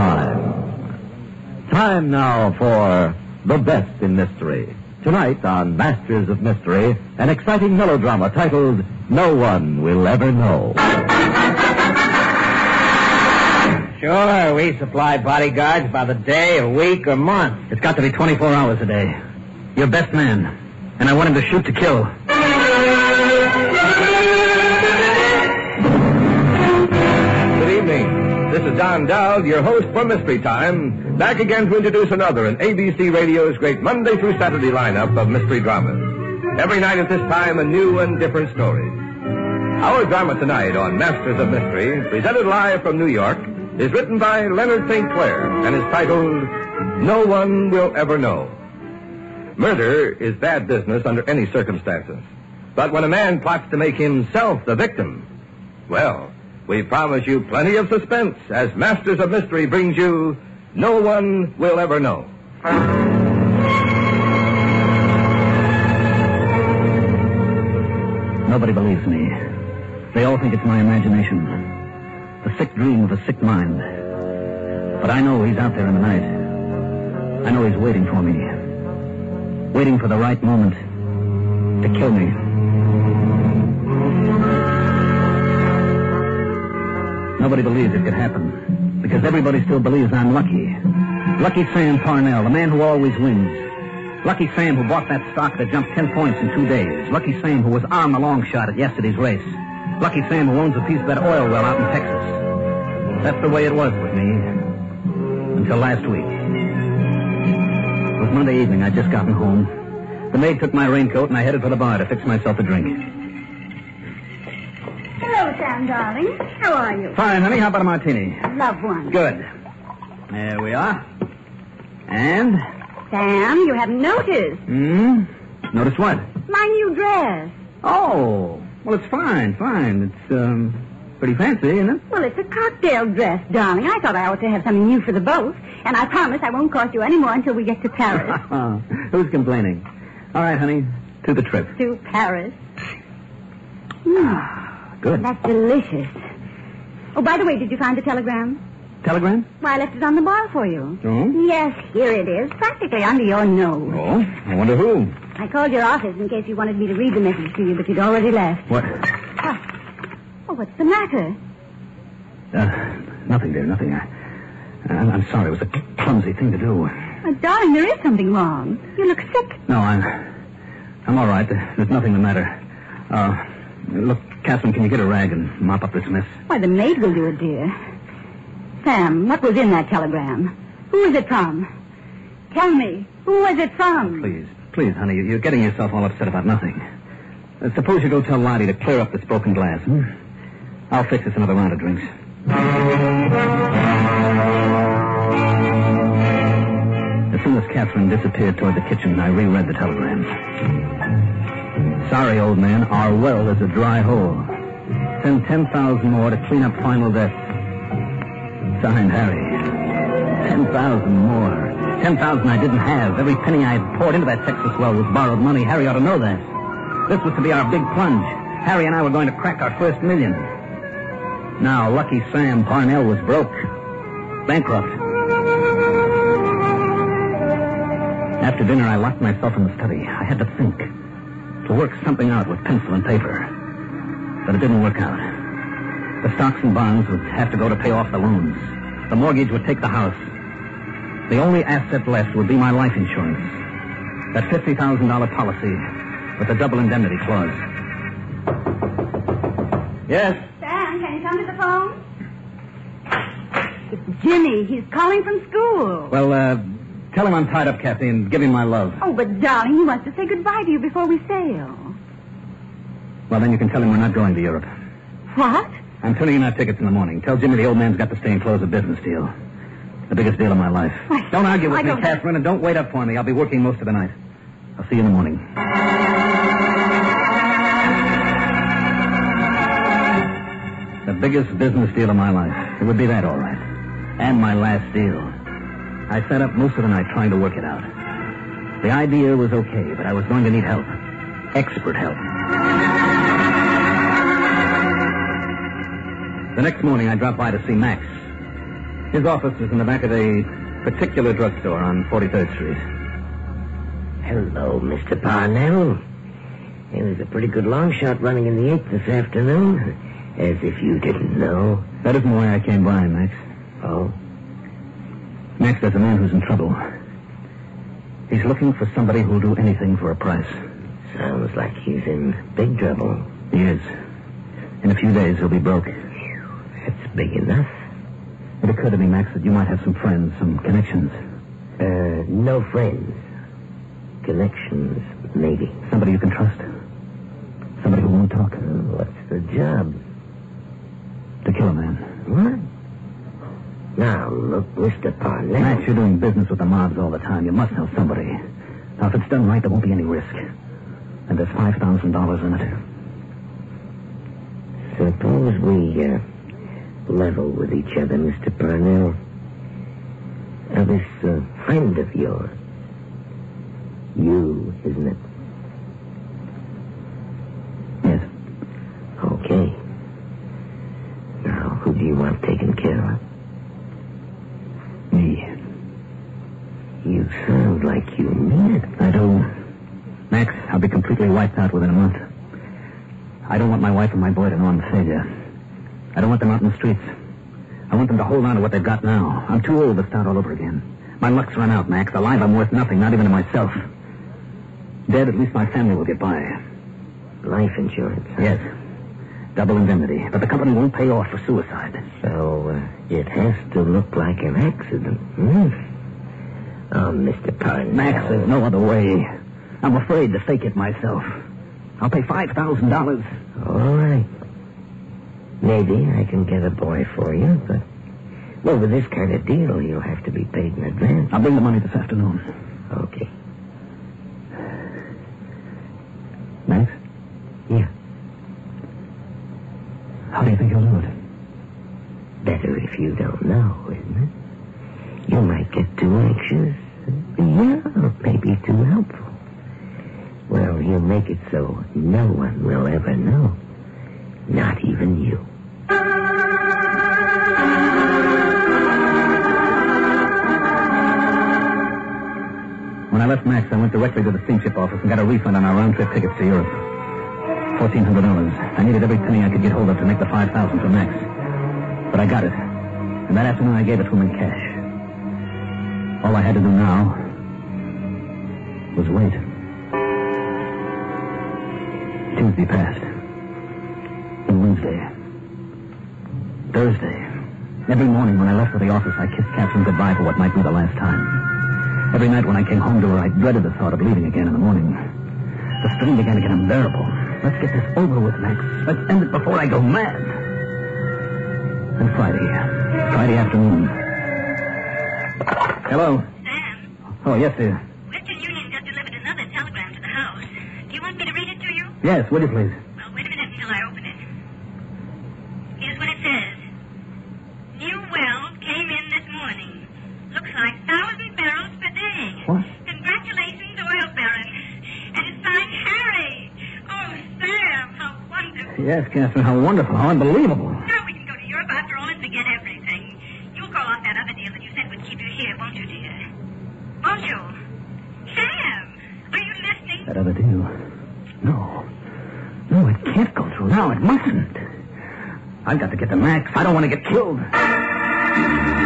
time. Time now for The Best in Mystery. Tonight on Masters of Mystery, an exciting melodrama titled No One Will Ever Know. Sure, we supply bodyguards by the day, a week, or month. It's got to be 24 hours a day. Your best man. And I want him to shoot to kill. This is Don Dowd, your host for Mystery Time, back again to introduce another in ABC Radio's great Monday through Saturday lineup of mystery dramas. Every night at this time, a new and different story. Our drama tonight on Masters of Mystery, presented live from New York, is written by Leonard St. Clair and is titled No One Will Ever Know. Murder is bad business under any circumstances. But when a man plots to make himself the victim, well, we promise you plenty of suspense as Masters of Mystery brings you No One Will Ever Know. Nobody believes me. They all think it's my imagination. The sick dream of a sick mind. But I know he's out there in the night. I know he's waiting for me. Waiting for the right moment to kill me. Nobody believes it could happen. Because everybody still believes I'm lucky. Lucky Sam Parnell, the man who always wins. Lucky Sam who bought that stock that jumped 10 points in two days. Lucky Sam who was on the long shot at yesterday's race. Lucky Sam who owns a piece of that oil well out in Texas. That's the way it was with me. Until last week. It was Monday evening. I'd just gotten home. The maid took my raincoat and I headed for the bar to fix myself a drink. Sam, darling. How are you? Fine, honey. How about a martini? Love one. Good. There we are. And? Sam, you haven't noticed. Hmm? Notice what? My new dress. Oh. Well, it's fine, fine. It's, um, pretty fancy, isn't it? Well, it's a cocktail dress, darling. I thought I ought to have something new for the boat. And I promise I won't cost you any more until we get to Paris. Who's complaining? All right, honey. To the trip. to Paris. Good. That's delicious. Oh, by the way, did you find the telegram? Telegram? Why, I left it on the bar for you. Oh? Yes, here it is, practically under your nose. Oh? I wonder who. I called your office in case you wanted me to read the message to you, but you'd already left. What? What? Oh, what's the matter? Uh, nothing, dear, nothing. I, I'm, I'm sorry. It was a clumsy thing to do. Oh, darling, there is something wrong. You look sick. No, I'm, I'm all right. There's nothing the matter. Uh, look, Catherine, can you get a rag and mop up this mess? Why, the maid will do it, dear. Sam, what was in that telegram? Who was it from? Tell me, who was it from? Please, please, honey, you're getting yourself all upset about nothing. Uh, suppose you go tell Lottie to clear up this broken glass, hmm? I'll fix us another round of drinks. As soon as Catherine disappeared toward the kitchen, I reread the telegram. Sorry, old man, our well is a dry hole. Send 10,000 more to clean up final deaths. Signed, Harry. 10,000 more. 10,000 I didn't have. Every penny I had poured into that Texas well was borrowed money. Harry ought to know that. This was to be our big plunge. Harry and I were going to crack our first million. Now, lucky Sam Parnell was broke. Bankrupt. After dinner, I locked myself in the study. I had to think. To work something out with pencil and paper. But it didn't work out. The stocks and bonds would have to go to pay off the loans. The mortgage would take the house. The only asset left would be my life insurance. That $50,000 policy with the double indemnity clause. Yes? Sam, can you come to the phone? It's Jimmy. He's calling from school. Well, uh, tell him I'm tied up, Kathy, and give him my love. Oh, but darling, he wants to say goodbye to you before we sail. Well, then you can tell him we're not going to Europe. What? I'm turning in our tickets in the morning. Tell Jimmy the old man's got to stay and close a business deal. The biggest deal of my life. Why, Don't argue with I me, don't- Catherine, and don't wait up for me. I'll be working most of the night. I'll see you in the morning. The biggest business deal of my life. It would be that, all right. And my last deal. I sat up most of the night trying to work it out. The idea was okay, but I was going to need help. Expert help. The next morning, I dropped by to see Max. His office is in the back of a particular drugstore on 43rd Street. Hello, Mr. Parnell. It was a pretty good long shot running in the eighth this afternoon. As if you didn't know. That isn't why I came by, Max. Oh? Max, there's a man who's in trouble. He's looking for somebody who'll do anything for a price. Sounds like he's in big trouble. He is. In a few days, he'll be broke. That's big enough. It occurred to me, Max, that you might have some friends, some connections. Uh, no friends. Connections, maybe. Somebody you can trust. Somebody who won't talk. What's the job? To kill a man. What? Now, look, Mr. Parnell. Max, you're doing business with the mobs all the time. You must know somebody. Now, if it's done right, there won't be any risk. And there's $5,000 in it. Suppose we, uh, level with each other, Mr. Parnell. Now, this uh, friend of yours. You, isn't it? Yes. Okay. Now, who do you want taken care of? Me. You sound like you mean it. I do. Max, Be wiped out within a month. I don't want my wife and my boy to know I'm a failure. I don't want them out in the streets. I want them to hold on to what they've got now. I'm too old to start all over again. My luck's run out, Max. Alive, I'm worth nothing, not even to myself. Dead, at least my family will get by. Life insurance. huh? Yes. Double indemnity. But the company won't pay off for suicide. So, uh, it has to look like an accident. Hmm? Oh, Mr. Parnell. Max, there's no other way. I'm afraid to fake it myself. I'll pay $5,000. All right. Maybe I can get a boy for you, but... Well, with this kind of deal, you'll have to be paid in advance. I'll bring the money this afternoon. Okay. Max? Yeah. How do you think you'll do it? Better if you don't know, no one will ever know. Not even you. When I left Max, I went directly to the steamship office and got a refund on our round trip tickets to Europe. Fourteen hundred dollars. I needed every penny I could get hold of to make the five thousand for Max. But I got it. And that afternoon I gave it to him in cash. All I had to do now was wait. Tuesday passed. And Wednesday. Thursday. Every morning when I left for the office, I kissed Catherine goodbye for what might be the last time. Every night when I came home to her, I dreaded the thought of leaving again in the morning. The strain began to get unbearable. Let's get this over with, Max. Let's end it before I go mad. And Friday. Friday afternoon. Hello. Sam, Oh, yes, dear. Western Union just delivered another telegram to the house. Do you want me to read it to you? Yes, would you please? Well, wait a minute until I open it. Here's what it says. New well came in this morning. Looks like thousand barrels per day. What? Congratulations, oil baron. And it's signed Harry. Oh, Sam, how wonderful. Yes, Catherine, how wonderful, how unbelievable. Now we can go to Europe after all and forget everything. You'll call off that other deal that you said would keep you here, won't you, dear? Won't you? Sam, are you listening? That other deal. No. No, it can't go through now. It mustn't. I've got to get to Max. I don't want to get killed.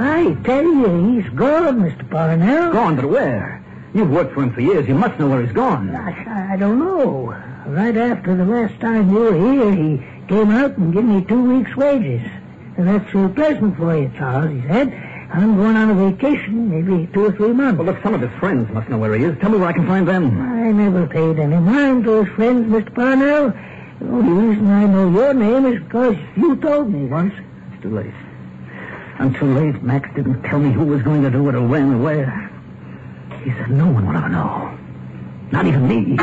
I tell you, he's gone, Mr. Parnell. Gone, but where? You've worked for him for years. You must know where he's gone. I, I don't know. Right after the last time you were here, he came out and gave me two weeks' wages. And that's real pleasant for you, Charles, he said. I'm going on a vacation, maybe two or three months. Well, look, some of his friends must know where he is. Tell me where I can find them. I never paid any mind to his friends, Mr. Parnell. The only reason I know your name is because you told me once. It's too late. I'm too late. Max didn't tell me who was going to do it or when or where. He said no one will ever know. Not even me.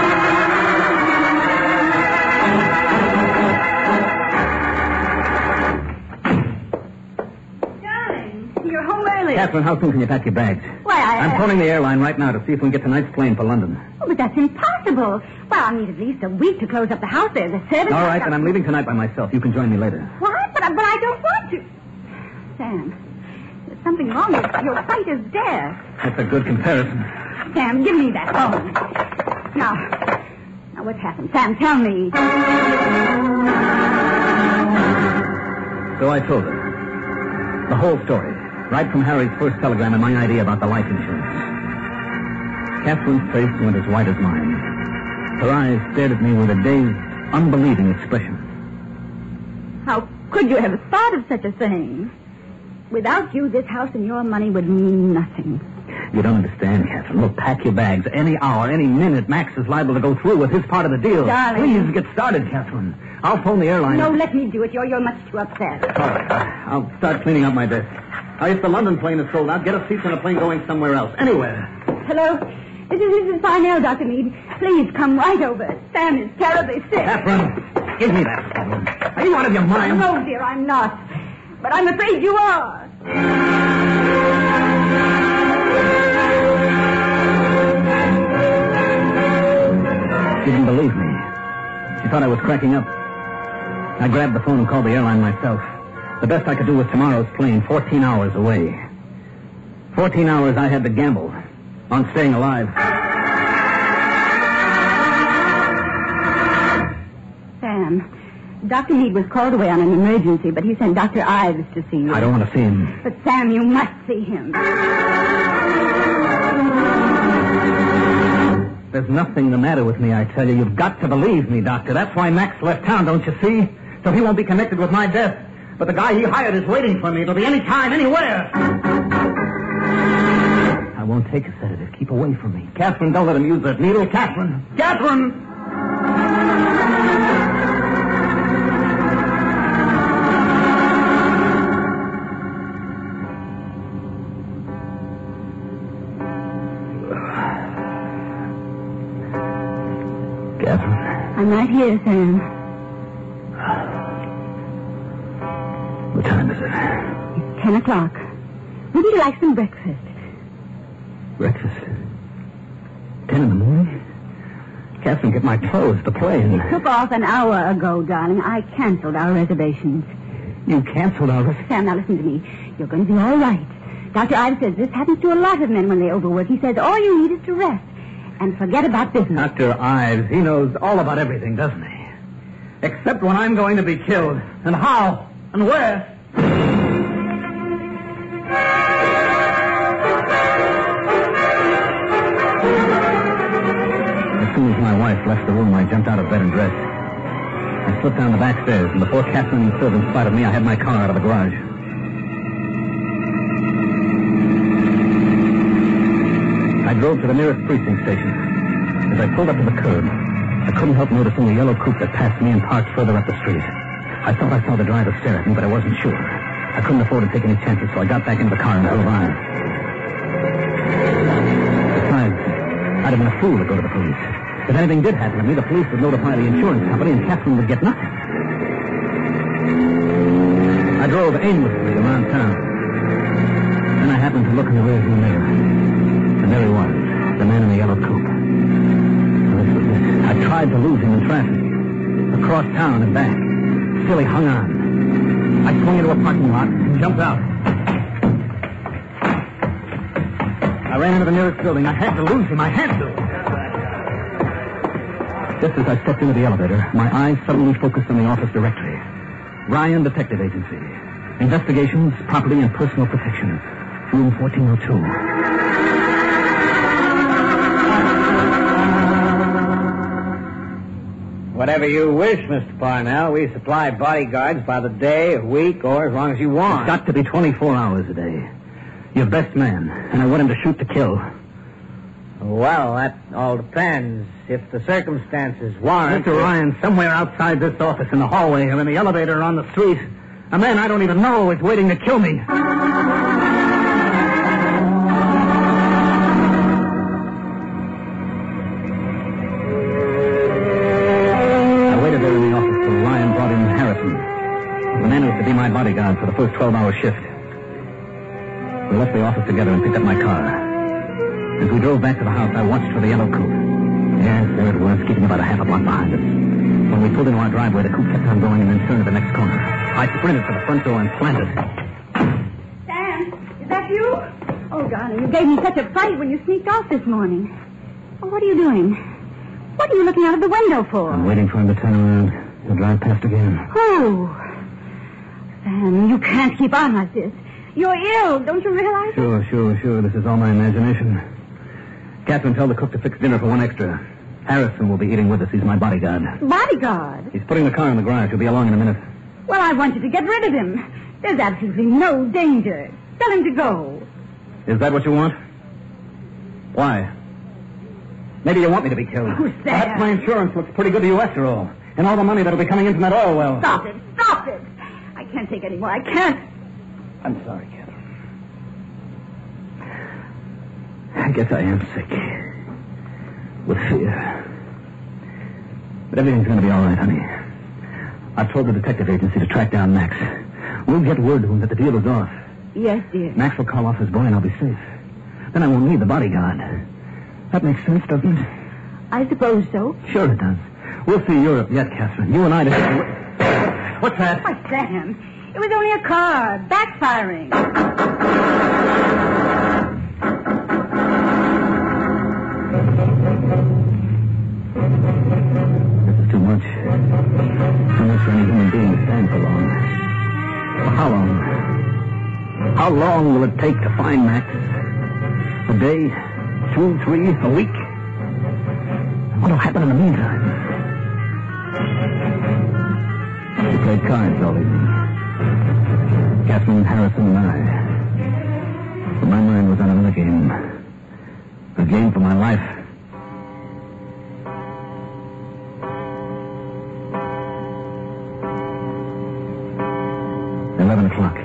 Catherine, how soon can you pack your bags? Why, I... I'm uh, phoning the airline right now to see if we can get tonight's plane for London. Oh, but that's impossible. Well, I'll need at least a week to close up the house there. The servants... All right, then I'm leaving tonight by myself. You can join me later. What? But, I- but I don't want to. Sam, there's something wrong with your fight is death. That's a good comparison. Sam, give me that phone. Now, now what's happened? Sam, tell me. So I told her. The whole story. Right from Harry's first telegram and my idea about the life insurance. Catherine's face went as white as mine. Her eyes stared at me with a dazed, unbelieving expression. How could you have thought of such a thing? Without you, this house and your money would mean nothing. You don't understand, Catherine. Look, pack your bags. Any hour, any minute, Max is liable to go through with his part of the deal. Darling. Please get started, Catherine. I'll phone the airline. No, let me do it. You're, you're much too upset. All right. I'll start cleaning up my desk. Now, if the London plane is sold out, get a seat on a plane going somewhere else. Anywhere. Hello? This is Mrs. Parnell, Dr. Mead. Please come right over. Sam is terribly sick. Catherine, give me that phone. Are you out of your mind? No, dear, I'm not. But I'm afraid you are. She didn't believe me. She thought I was cracking up. I grabbed the phone and called the airline myself. The best I could do was tomorrow's plane, 14 hours away. 14 hours I had to gamble on staying alive. Sam, Dr. Mead was called away on an emergency, but he sent Dr. Ives to see you. I don't want to see him. But, Sam, you must see him. There's nothing the matter with me, I tell you. You've got to believe me, Doctor. That's why Max left town, don't you see? So he won't be connected with my death. But the guy he hired is waiting for me. It'll be any time, anywhere. I won't take a sedative. Keep away from me. Catherine, don't let him use that needle. Catherine! Catherine! Catherine, I'm right here, Sam. What time is it? It's ten o'clock. Wouldn't you like some breakfast? Breakfast. Ten in the morning? Catherine, get my clothes, the plane. Took off an hour ago, darling. I canceled our reservations. You canceled our reservations? Sam, now listen to me. You're going to be all right. Dr. Ives says this happens to a lot of men when they overwork. He says all you need is to rest and forget about business. Dr. Ives, he knows all about everything, doesn't he? Except when I'm going to be killed. And how? And where? As soon as my wife left the room, I jumped out of bed and dressed. I slipped down the back stairs, and before Catherine and servants spotted me, I had my car out of the garage. I drove to the nearest precinct station. As I pulled up to the curb, I couldn't help noticing the yellow coupe that passed me and parked further up the street. I thought I saw the driver stare at me, but I wasn't sure. I couldn't afford to take any chances, so I got back into the car and drove on. Besides, I'd have been a fool to go to the police. If anything did happen to me, the police would notify the insurance company and Catherine would get nothing. I drove aimlessly around town. Then I happened to look in the rearview mirror. And there he was, the man in the yellow coupe. Well, this was it. I tried to lose him in traffic. Across town and back. Still he hung on. I swung into a parking lot and jumped out. I ran into the nearest building. I had to lose him. I had to. Just as I stepped into the elevator, my eyes suddenly focused on the office directory. Ryan Detective Agency. Investigations, property, and personal protection. Room 1402. Whatever you wish, Mr. Parnell. We supply bodyguards by the day, a week, or as long as you want. It's got to be 24 hours a day. Your best man, and I want him to shoot to kill. Well, that all depends. If the circumstances warrant. Mr. Ryan, somewhere outside this office, in the hallway, or in the elevator, or on the street, a man I don't even know is waiting to kill me. We left the office together and picked up my car. As we drove back to the house, I watched for the yellow coupe. Yes, there it was, keeping about a half a block behind us. When we pulled into our driveway, the coupe kept on going and then turned to the next corner. I sprinted for the front door and slammed it. Sam, is that you? Oh, darling, you gave me such a fright when you sneaked off this morning. Oh, what are you doing? What are you looking out of the window for? I'm waiting for him to turn around. He'll drive past again. Oh. Sam, you can't keep on like this. You're ill, don't you realize? it? Sure, sure, sure. This is all my imagination. Catherine, tell the cook to fix dinner for one extra. Harrison will be eating with us. He's my bodyguard. Bodyguard. He's putting the car in the garage. He'll be along in a minute. Well, I want you to get rid of him. There's absolutely no danger. Tell him to go. Is that what you want? Why? Maybe you want me to be killed. Oh, Sam. Perhaps my insurance looks pretty good to you after all. And all the money that'll be coming in from that oil well. Stop it. Stop it. I can't take any more. I can't. I'm sorry, Catherine. I guess I am sick. With fear. But everything's going to be all right, honey. I've told the detective agency to track down Max. We'll get word to him that the deal is off. Yes, dear. Max will call off his boy and I'll be safe. Then I won't need the bodyguard. That makes sense, doesn't it? I suppose so. Sure it does. We'll see Europe yet, Catherine. You and I. What's that? Why, Sam, it was only a car backfiring. This is too much. Too much for any human being to stand for long. How long? How long will it take to find Max? A day? Two, three, a week? What will happen in the meantime? We played cards all evening. Catherine, Harrison, and I. But my mind was on another game. A game for my life. Eleven o'clock.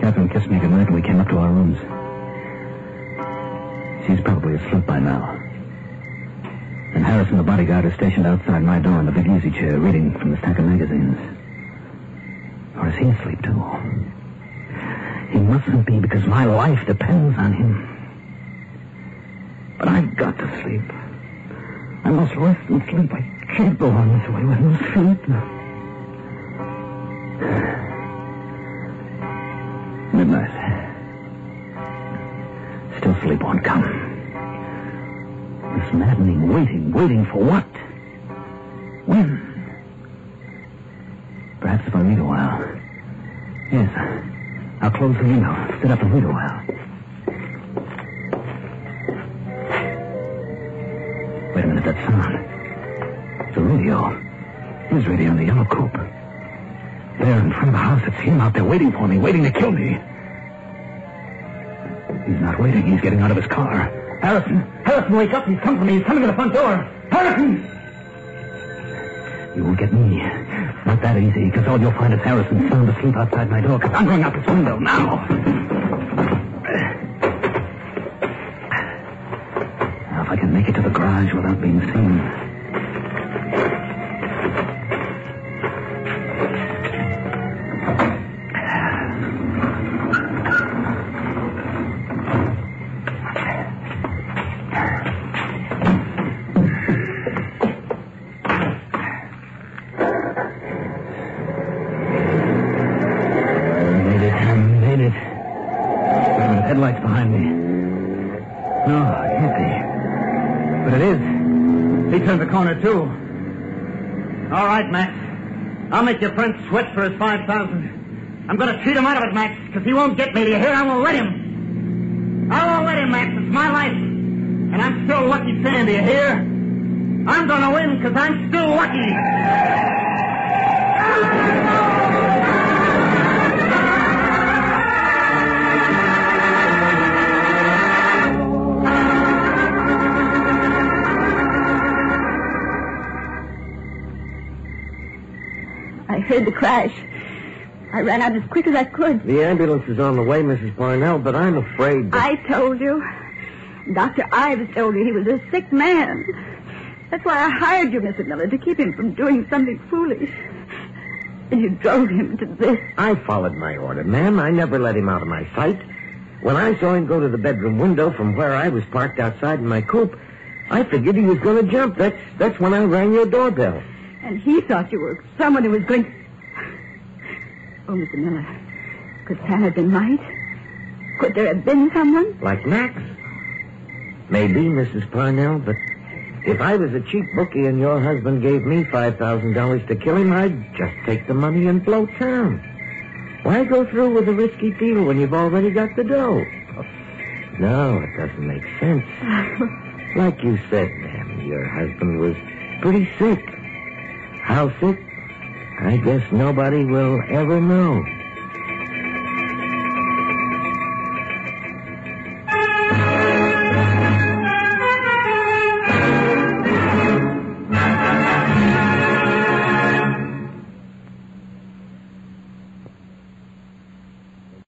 Catherine kissed me goodnight and we came up to our rooms. She's probably asleep by now. And Harrison, the bodyguard, is stationed outside my door in the big easy chair, reading from the stack of magazines. Is he asleep too? He mustn't be because my life depends on him. But I've got to sleep. I must rest and sleep. I can't go on this way with no sleep. Midnight. Still sleep won't come. This maddening waiting, waiting for what? When? Perhaps if I read a while. Yes. I'll close the window, sit up and wait a while. Wait a minute, that sound. It's a radio. His radio in the yellow coupe. There in front of the house, it's him out there waiting for me, waiting to kill me. He's not waiting. He's getting out of his car. Harrison! Harrison, wake up! He's come for me. He's coming to the front door. Harrison! You won't get me. Not that easy, because all you'll find is Harrison sound asleep outside my door, I'm going out this window now. Now, if I can make it to the garage without being seen. Behind me. No, it can't be. But it is. He turned the corner, too. All right, Max. I'll make your friend sweat for his 5000 I'm going to cheat him out of it, Max, because he won't get me. Do you hear? I won't let him. I won't let him, Max. It's my life. And I'm still Lucky Sam, do you hear? I'm going to win because I'm still lucky. Heard the crash. I ran out as quick as I could. The ambulance is on the way, Mrs. Parnell, but I'm afraid that... I told you. Dr. Ives told you he was a sick man. That's why I hired you, Mr. Miller, to keep him from doing something foolish. And you drove him to this. I followed my order, ma'am. I never let him out of my sight. When I saw him go to the bedroom window from where I was parked outside in my coupe, I figured he was going to jump. That's that's when I rang your doorbell. And he thought you were someone who was going. Oh, Mr. Miller, could Sam have been right? Could there have been someone? Like Max? Maybe, Mrs. Parnell, but if I was a cheap bookie and your husband gave me $5,000 to kill him, I'd just take the money and blow town. Why go through with a risky deal when you've already got the dough? No, it doesn't make sense. Like you said, ma'am, your husband was pretty sick. How sick? I guess nobody will ever know.